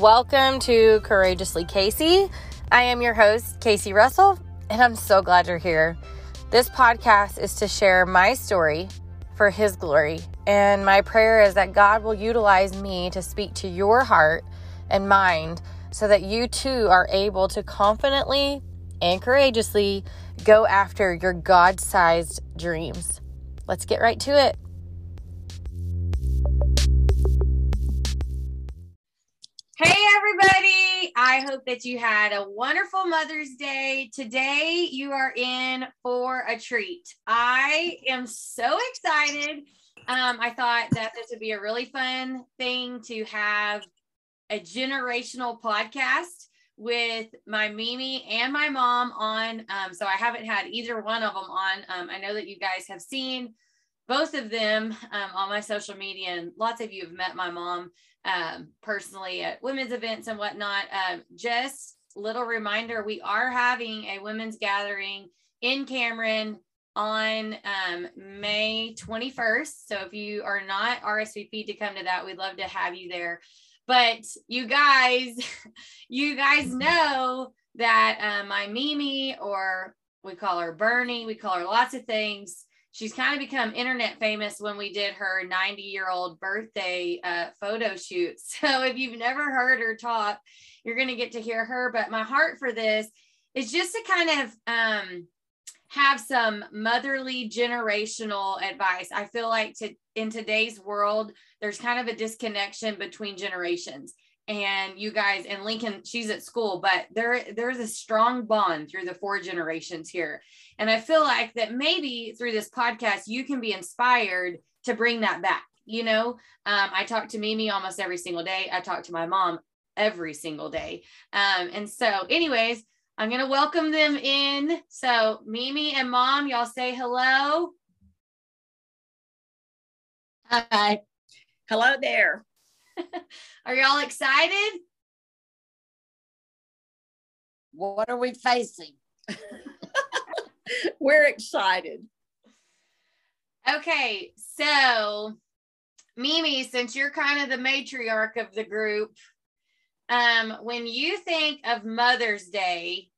Welcome to Courageously Casey. I am your host, Casey Russell, and I'm so glad you're here. This podcast is to share my story for His glory, and my prayer is that God will utilize me to speak to your heart and mind so that you too are able to confidently and courageously go after your God sized dreams. Let's get right to it. Hey, everybody. I hope that you had a wonderful Mother's Day. Today, you are in for a treat. I am so excited. Um, I thought that this would be a really fun thing to have a generational podcast with my Mimi and my mom on. Um, so I haven't had either one of them on. Um, I know that you guys have seen both of them um, on my social media, and lots of you have met my mom um, personally at women's events and whatnot. Um, just little reminder, we are having a women's gathering in Cameron on um, May 21st. So if you are not RSVP to come to that, we'd love to have you there. But you guys, you guys know that uh, my Mimi, or we call her Bernie, we call her lots of things she's kind of become internet famous when we did her 90 year old birthday uh, photo shoot. So if you've never heard her talk, you're going to get to hear her. But my heart for this is just to kind of um, have some motherly generational advice. I feel like to in today's world, there's kind of a disconnection between generations and you guys and Lincoln, she's at school, but there there's a strong bond through the four generations here. And I feel like that maybe through this podcast, you can be inspired to bring that back. You know, um, I talk to Mimi almost every single day. I talk to my mom every single day. Um, and so, anyways, I'm gonna welcome them in. So, Mimi and Mom, y'all say hello. Hi. Hello there. are y'all excited? What are we facing? We're excited. Okay, so Mimi, since you're kind of the matriarch of the group, um, when you think of Mother's Day,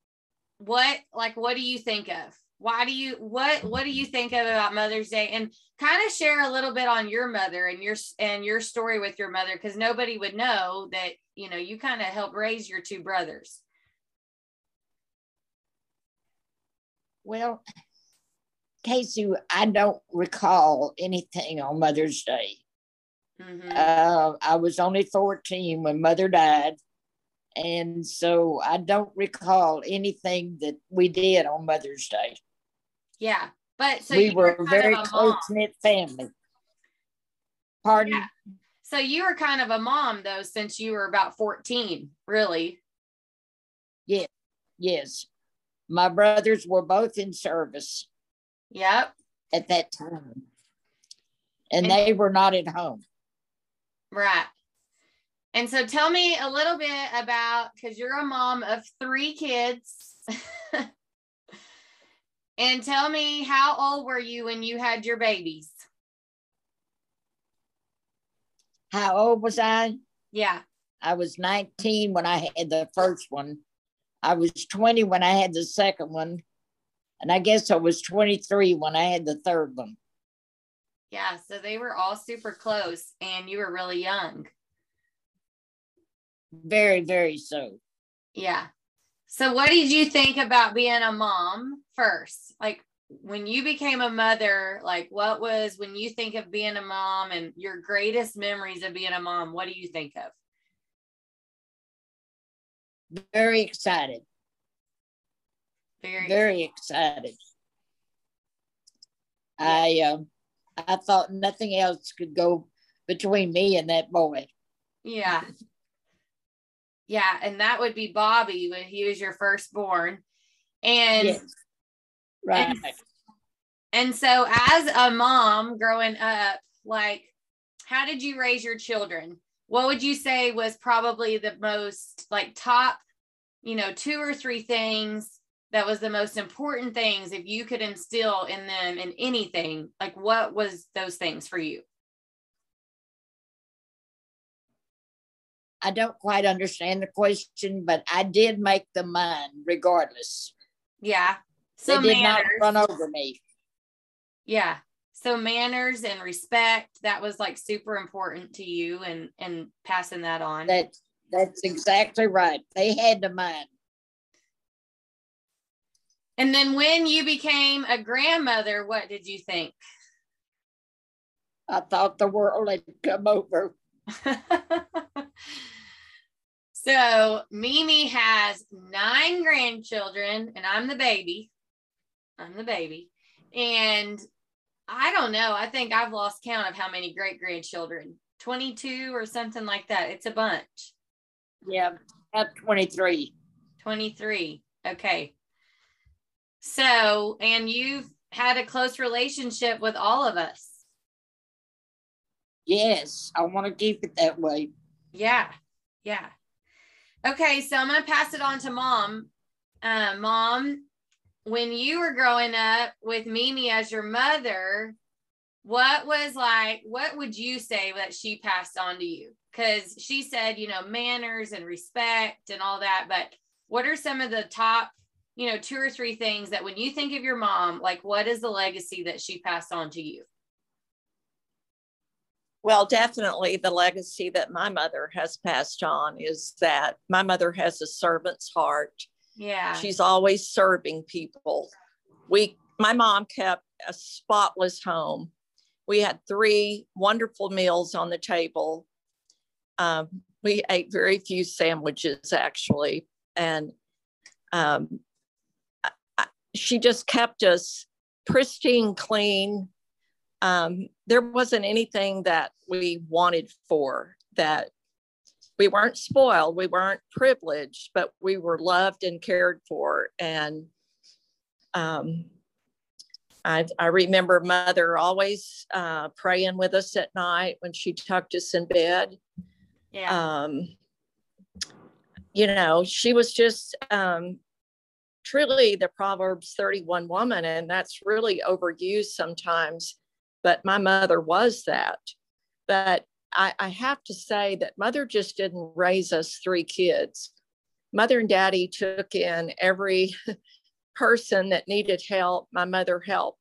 what like what do you think of? Why do you what what do you think of about mother's day and kind of share a little bit on your mother and your and your story with your mother because nobody would know that you know you kind of helped raise your two brothers well casey i don't recall anything on mother's day mm-hmm. uh, i was only 14 when mother died and so I don't recall anything that we did on Mother's Day. Yeah. But so we were, were a very close knit family. Pardon? Yeah. So you were kind of a mom though, since you were about 14, really. Yeah. Yes. My brothers were both in service. Yep. At that time. And, and they were not at home. Right. And so tell me a little bit about because you're a mom of three kids. And tell me, how old were you when you had your babies? How old was I? Yeah. I was 19 when I had the first one. I was 20 when I had the second one. And I guess I was 23 when I had the third one. Yeah. So they were all super close and you were really young. Very, very so. Yeah. So, what did you think about being a mom first? Like, when you became a mother, like, what was when you think of being a mom and your greatest memories of being a mom? What do you think of? Very excited. Very, very excited. I um, I thought nothing else could go between me and that boy. Yeah. Yeah, and that would be Bobby when he was your firstborn. And yes. right. And, and so as a mom growing up, like how did you raise your children? What would you say was probably the most like top, you know, two or three things that was the most important things if you could instill in them in anything? Like what was those things for you? I don't quite understand the question, but I did make them mine regardless. Yeah. So they did manners. not run over me. Yeah. So manners and respect, that was like super important to you and and passing that on. That that's exactly right. They had to mind. And then when you became a grandmother, what did you think? I thought the world had come over. so Mimi has nine grandchildren, and I'm the baby. I'm the baby. And I don't know. I think I've lost count of how many great grandchildren 22 or something like that. It's a bunch. Yeah, at 23. 23. Okay. So, and you've had a close relationship with all of us. Yes, I want to keep it that way. Yeah, yeah. Okay, so I'm going to pass it on to mom. Uh, mom, when you were growing up with Mimi as your mother, what was like, what would you say that she passed on to you? Because she said, you know, manners and respect and all that. But what are some of the top, you know, two or three things that when you think of your mom, like what is the legacy that she passed on to you? Well, definitely the legacy that my mother has passed on is that my mother has a servant's heart. Yeah. She's always serving people. We my mom kept a spotless home. We had three wonderful meals on the table. Um, we ate very few sandwiches actually, and um, I, she just kept us pristine, clean, um, there wasn't anything that we wanted for that we weren't spoiled we weren't privileged but we were loved and cared for. And um, I, I, remember mother always uh, praying with us at night when she tucked us in bed. Yeah. Um, you know she was just um, truly the proverbs 31 woman and that's really overused sometimes but my mother was that. But I, I have to say that mother just didn't raise us three kids. Mother and daddy took in every person that needed help. My mother helped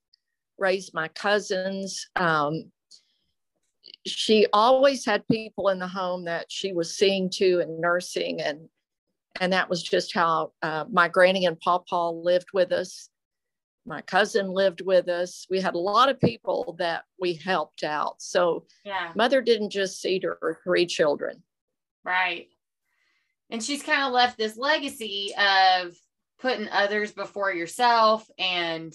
raise my cousins. Um, she always had people in the home that she was seeing to and nursing and and that was just how uh, my granny and pawpaw lived with us my cousin lived with us. We had a lot of people that we helped out. So yeah, mother didn't just see her three children. Right. And she's kind of left this legacy of putting others before yourself and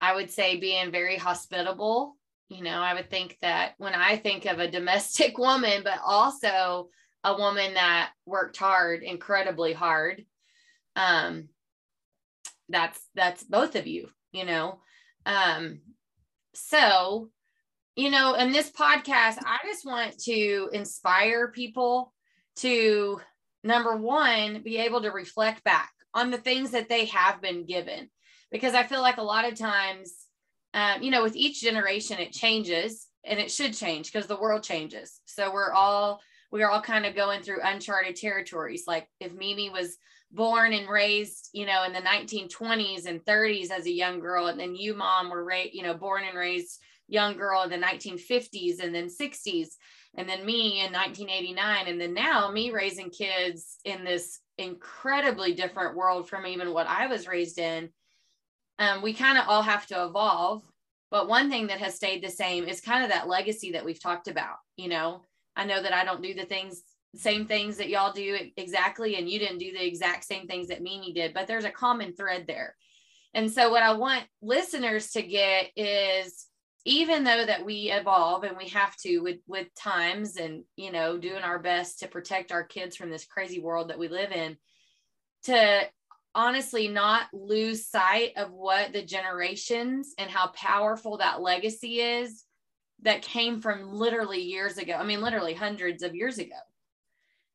I would say being very hospitable. You know, I would think that when I think of a domestic woman, but also a woman that worked hard, incredibly hard, um, that's that's both of you you know? Um so you know in this podcast i just want to inspire people to number one be able to reflect back on the things that they have been given. Because i feel like a lot of times um, you know with each generation it changes and it should change because the world changes. So we're all we're all kind of going through uncharted territories. Like if mimi was born and raised, you know, in the 1920s and 30s as a young girl. And then you, mom, were you know, born and raised young girl in the 1950s and then 60s. And then me in 1989. And then now me raising kids in this incredibly different world from even what I was raised in. Um, we kind of all have to evolve. But one thing that has stayed the same is kind of that legacy that we've talked about. You know, I know that I don't do the things same things that y'all do exactly and you didn't do the exact same things that Mimi did but there's a common thread there. And so what I want listeners to get is even though that we evolve and we have to with with times and you know doing our best to protect our kids from this crazy world that we live in to honestly not lose sight of what the generations and how powerful that legacy is that came from literally years ago i mean literally hundreds of years ago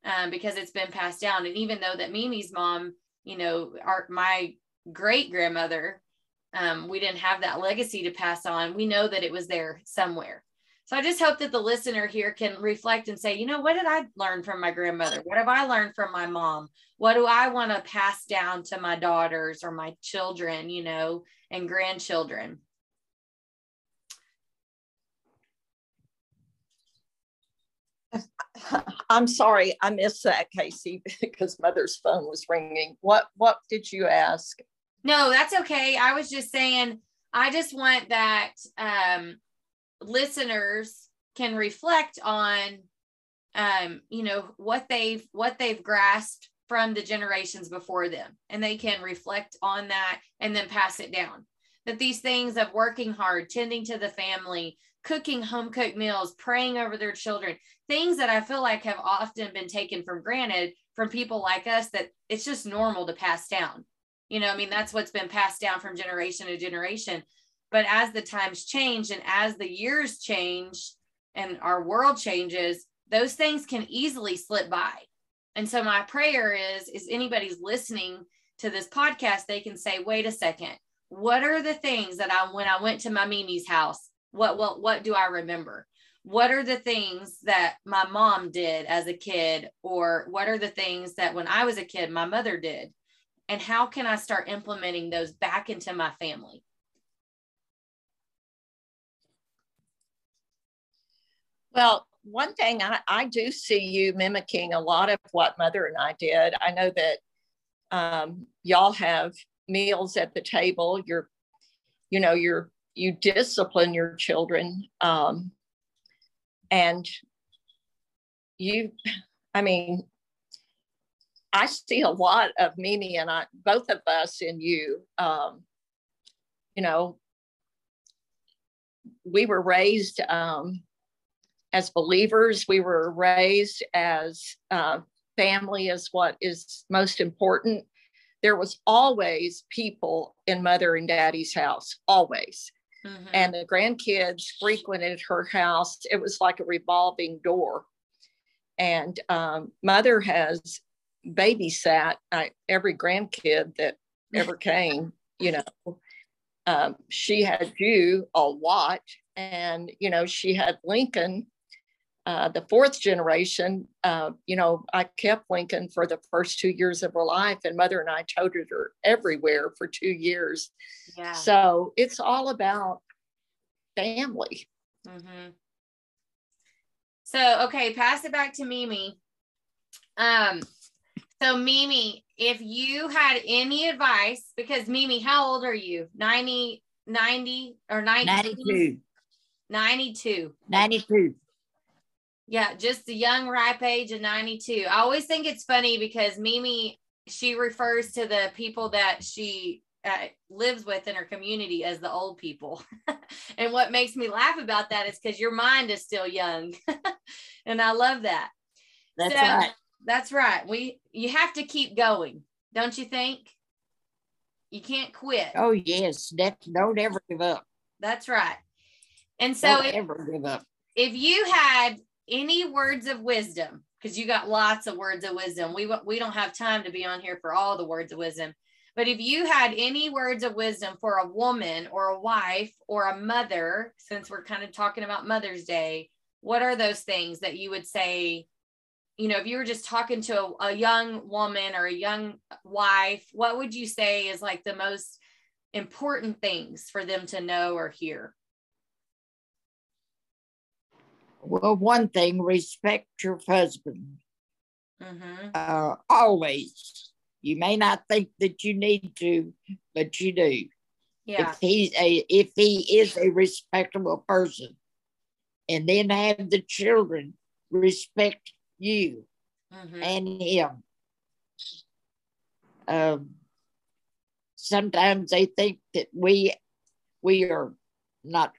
um, because it's been passed down. And even though that Mimi's mom, you know, our my great grandmother, um, we didn't have that legacy to pass on. We know that it was there somewhere. So I just hope that the listener here can reflect and say, you know, what did I learn from my grandmother? What have I learned from my mom? What do I want to pass down to my daughters or my children, you know, and grandchildren? I'm sorry, I missed that, Casey, because mother's phone was ringing. What what did you ask? No, that's okay. I was just saying, I just want that um, listeners can reflect on, um, you know, what they've what they've grasped from the generations before them, and they can reflect on that and then pass it down. That these things of working hard, tending to the family, cooking home cooked meals, praying over their children, things that I feel like have often been taken for granted from people like us that it's just normal to pass down. You know, I mean, that's what's been passed down from generation to generation. But as the times change and as the years change and our world changes, those things can easily slip by. And so my prayer is is anybody's listening to this podcast, they can say, wait a second, what are the things that I when I went to my Mimi's house, what what what do I remember? What are the things that my mom did as a kid or what are the things that when I was a kid my mother did? And how can I start implementing those back into my family? Well, one thing I, I do see you mimicking a lot of what mother and I did. I know that um, y'all have meals at the table. You're, you know, you're you discipline your children um, and you i mean i see a lot of mimi and i both of us in you um, you know we were raised um, as believers. We were raised as uh, family is what is most important. There was always people in mother and daddy's house always Mm-hmm. And the grandkids frequented her house. It was like a revolving door. And um, mother has babysat uh, every grandkid that ever came, you know. Um, she had you a lot, and you know, she had Lincoln uh, the fourth generation, uh, you know, I kept Lincoln for the first two years of her life, and mother and I toted her everywhere for two years. Yeah. So it's all about family. Mm-hmm. So, okay, pass it back to Mimi. Um, so Mimi, if you had any advice, because Mimi, how old are you? 90, 90 or 90? 92. 92. 92. Yeah, just the young, ripe age of 92. I always think it's funny because Mimi, she refers to the people that she uh, lives with in her community as the old people. and what makes me laugh about that is because your mind is still young. and I love that. That's so, right. That's right. We you have to keep going, don't you think? You can't quit. Oh yes, that don't ever give up. That's right. And so don't if, ever give up. If you had any words of wisdom because you got lots of words of wisdom. We we don't have time to be on here for all the words of wisdom. But if you had any words of wisdom for a woman or a wife or a mother, since we're kind of talking about Mother's Day, what are those things that you would say? You know, if you were just talking to a, a young woman or a young wife, what would you say is like the most important things for them to know or hear? Well, one thing, respect your husband. Mm-hmm. Uh, always. You may not think that you need to, but you do. Yeah. If he's a if he is a respectable person, and then have the children respect you mm-hmm. and him. Um, sometimes they think that we we are not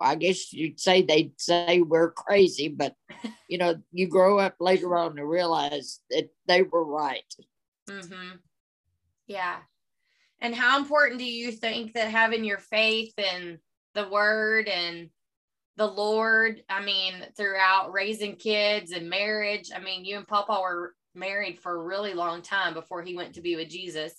I guess you'd say they'd say we're crazy, but you know, you grow up later on to realize that they were right. Mm-hmm. Yeah. And how important do you think that having your faith and the word and the Lord, I mean, throughout raising kids and marriage, I mean, you and Papa were married for a really long time before he went to be with Jesus.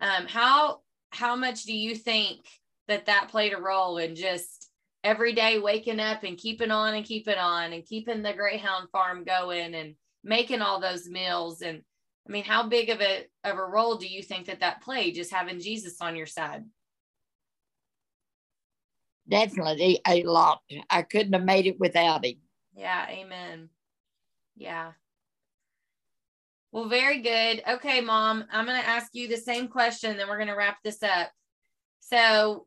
Um, how how much do you think that that played a role in just every day waking up and keeping on and keeping on and keeping the greyhound farm going and making all those meals and i mean how big of a of a role do you think that that played just having jesus on your side? Definitely a lot. I couldn't have made it without him. Yeah amen. Yeah. Well very good. Okay mom i'm going to ask you the same question then we're going to wrap this up. So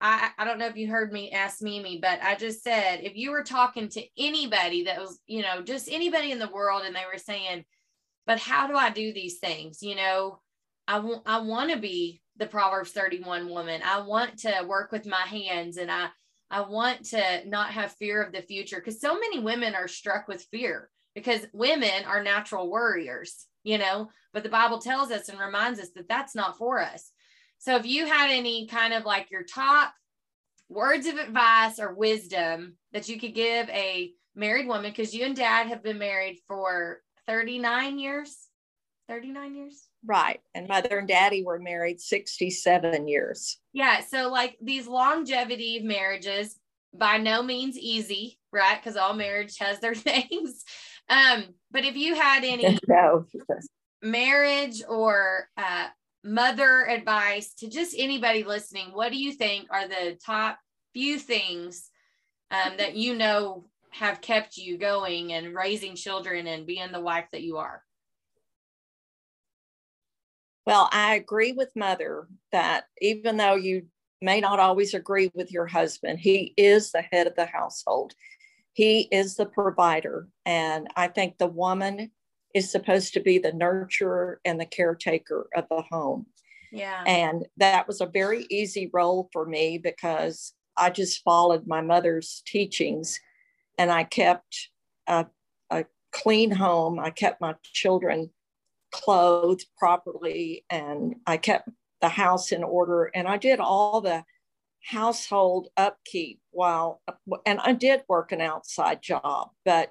I, I don't know if you heard me ask Mimi, but I just said if you were talking to anybody that was, you know, just anybody in the world and they were saying, but how do I do these things? You know, I want I want to be the Proverbs 31 woman. I want to work with my hands and I I want to not have fear of the future because so many women are struck with fear because women are natural worriers, you know, but the Bible tells us and reminds us that that's not for us. So if you had any kind of like your top words of advice or wisdom that you could give a married woman, because you and dad have been married for 39 years, 39 years. Right. And mother and daddy were married 67 years. Yeah. So, like these longevity marriages, by no means easy, right? Because all marriage has their things. Um, but if you had any no. marriage or uh, mother advice to just anybody listening, what do you think are the top few things um, that you know have kept you going and raising children and being the wife that you are? Well, I agree with Mother that even though you may not always agree with your husband, he is the head of the household. He is the provider. And I think the woman is supposed to be the nurturer and the caretaker of the home. Yeah. And that was a very easy role for me because I just followed my mother's teachings and I kept a, a clean home. I kept my children clothed properly and I kept the house in order and I did all the household upkeep while and I did work an outside job, but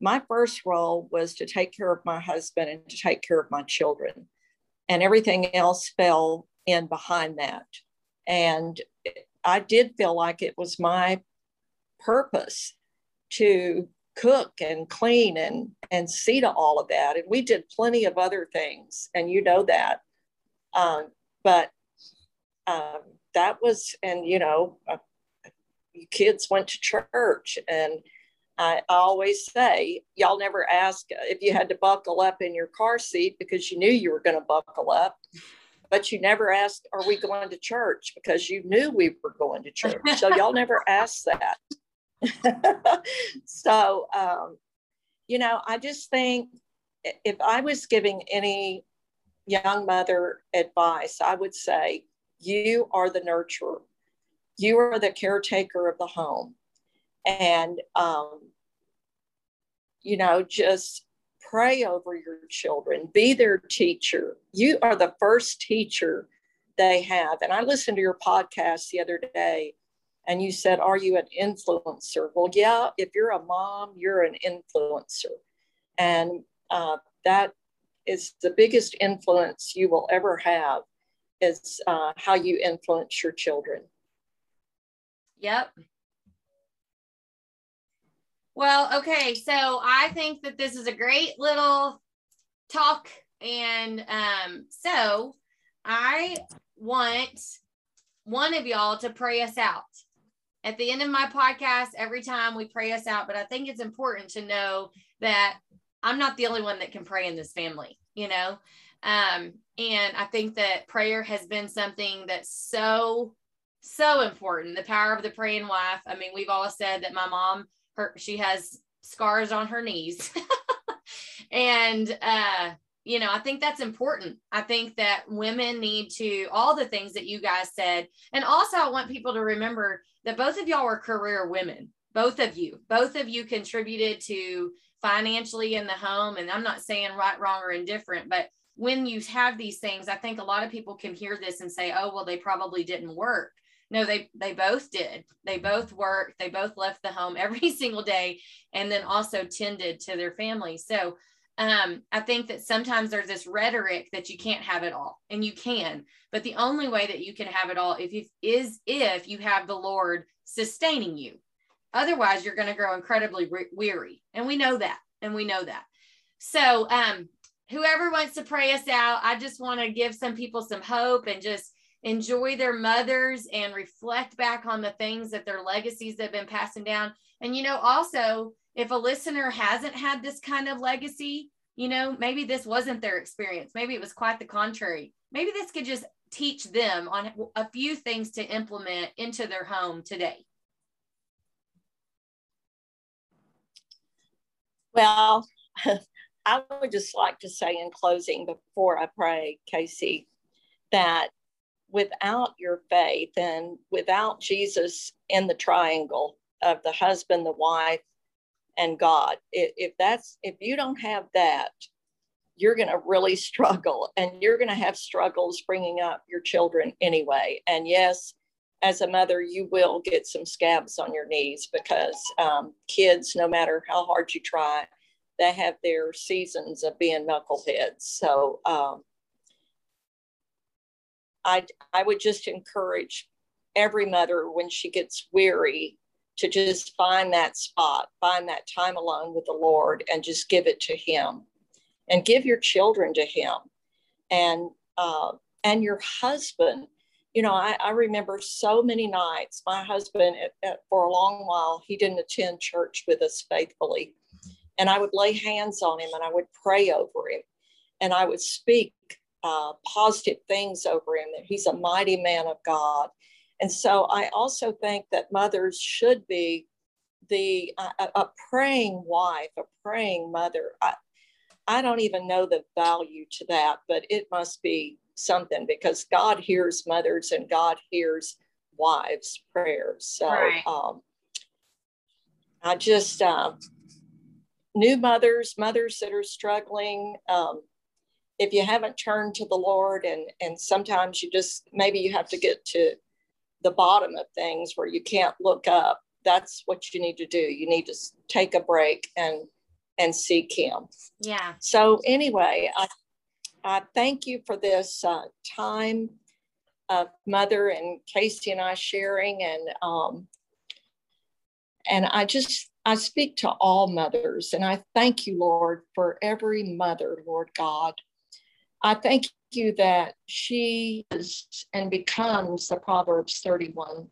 my first role was to take care of my husband and to take care of my children. And everything else fell in behind that. And I did feel like it was my purpose to cook and clean and and see to all of that. And we did plenty of other things, and you know that. Um, but um, that was, and you know, uh, kids went to church and I always say, y'all never ask if you had to buckle up in your car seat because you knew you were going to buckle up, but you never asked, Are we going to church? because you knew we were going to church. So y'all never asked that. so, um, you know, I just think if I was giving any young mother advice, I would say, You are the nurturer, you are the caretaker of the home. And um, you know just pray over your children. Be their teacher. You are the first teacher they have. And i listened to your podcast the other day and you said are you an influencer well yeah if you're a mom you're an influencer and uh, that is the biggest influence you will ever have is uh, how you influence your children yep well, okay. So I think that this is a great little talk. And um, so I want one of y'all to pray us out. At the end of my podcast, every time we pray us out, but I think it's important to know that I'm not the only one that can pray in this family, you know? Um, and I think that prayer has been something that's so, so important. The power of the praying wife. I mean, we've all said that my mom her she has scars on her knees and uh you know i think that's important. I think that women need to all the things that you guys said. And also i want people to remember that both of y'all were career women both of you. Both of you contributed to financially in the home and i'm not saying right wrong or indifferent but when you have these things i think a lot of people can hear this and say oh well they probably didn't work. No they they both did. They both worked. They both left the home every single day and then also tended to their family so um, I think that sometimes there's this rhetoric that you can't have it all, and you can. But the only way that you can have it all if you, is if you have the Lord sustaining you. Otherwise, you're going to grow incredibly re- weary, and we know that, and we know that. So, um, whoever wants to pray us out, I just want to give some people some hope and just enjoy their mothers and reflect back on the things that their legacies have been passing down. And you know, also if a listener hasn't had this kind of legacy, you know, maybe this wasn't their experience. Maybe it was quite the contrary. Maybe this could just teach them on a few things to implement into their home today. Well, I would just like to say in closing before I pray, Casey, that without your faith and without Jesus in the triangle of the husband, the wife, and God. If, that's if you don't have that, you're going to really struggle, and you're going to have struggles bringing up your children anyway. And yes, as a mother, you will get some scabs on your knees because um, kids, no matter how hard you try, they have their seasons of being knuckleheads. So um, I, I would just encourage every mother when she gets weary to just find that spot, find that time alone with the Lord, and just give it to Him, and give your children to Him, and uh, and your husband. You know, I, I remember so many nights. My husband, at, at, for a long while, he didn't attend church with us faithfully, and I would lay hands on him and I would pray over him, and I would speak uh, positive things over him that he's a mighty man of God and so I also think that mothers should be the uh, a praying wife, a praying mother. I, I don't even know the value to that, but it must be something because God hears mothers and God hears wives' prayers. So right. um, I just uh, new mothers, mothers that are struggling. Um, if you haven't turned to the Lord, and and sometimes you just maybe you have to get to the bottom of things where you can't look up that's what you need to do. You need to take a break and and seek him yeah. So anyway i i thank you for this uh, time of mother and casey and i sharing and um and i just i speak to all mothers and i thank you lord for every mother lord god i thank you that she is and becomes the Proverbs 31.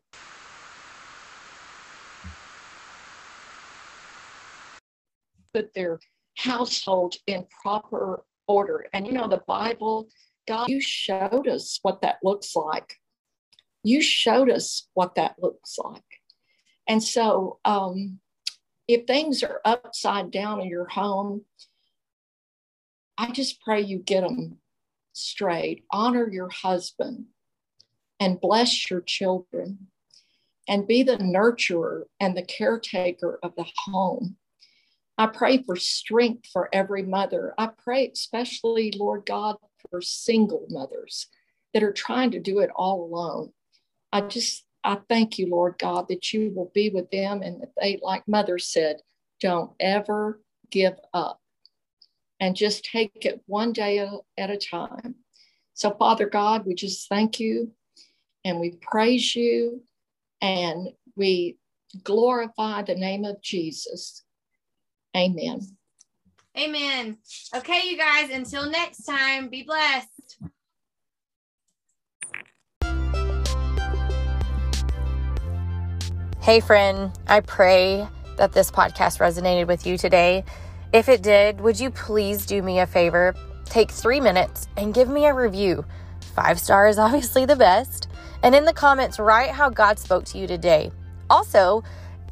Put their household in proper order. And you know, the Bible, God, you showed us what that looks like. You showed us what that looks like. And so, um, if things are upside down in your home, I just pray you get them straight, honor your husband, and bless your children, and be the nurturer and the caretaker of the home. I pray for strength for every mother. I pray, especially, Lord God, for single mothers that are trying to do it all alone. I just, I thank you, Lord God, that you will be with them and that they, like Mother said, don't ever give up and just take it one day at a time. So, Father God, we just thank you and we praise you and we glorify the name of Jesus. Amen. Amen. Okay, you guys, until next time, be blessed. Hey, friend, I pray that this podcast resonated with you today. If it did, would you please do me a favor? Take three minutes and give me a review. Five stars, obviously the best. And in the comments, write how God spoke to you today. Also,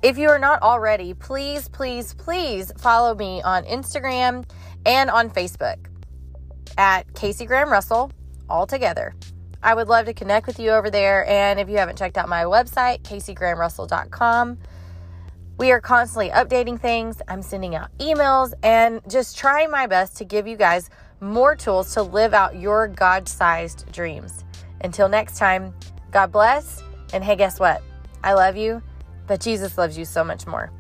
if you are not already, please, please, please follow me on Instagram and on Facebook at Casey Graham Russell, all together. I would love to connect with you over there. And if you haven't checked out my website, caseygrahamrussell.com, we are constantly updating things. I'm sending out emails and just trying my best to give you guys more tools to live out your God sized dreams. Until next time, God bless. And hey, guess what? I love you, but Jesus loves you so much more.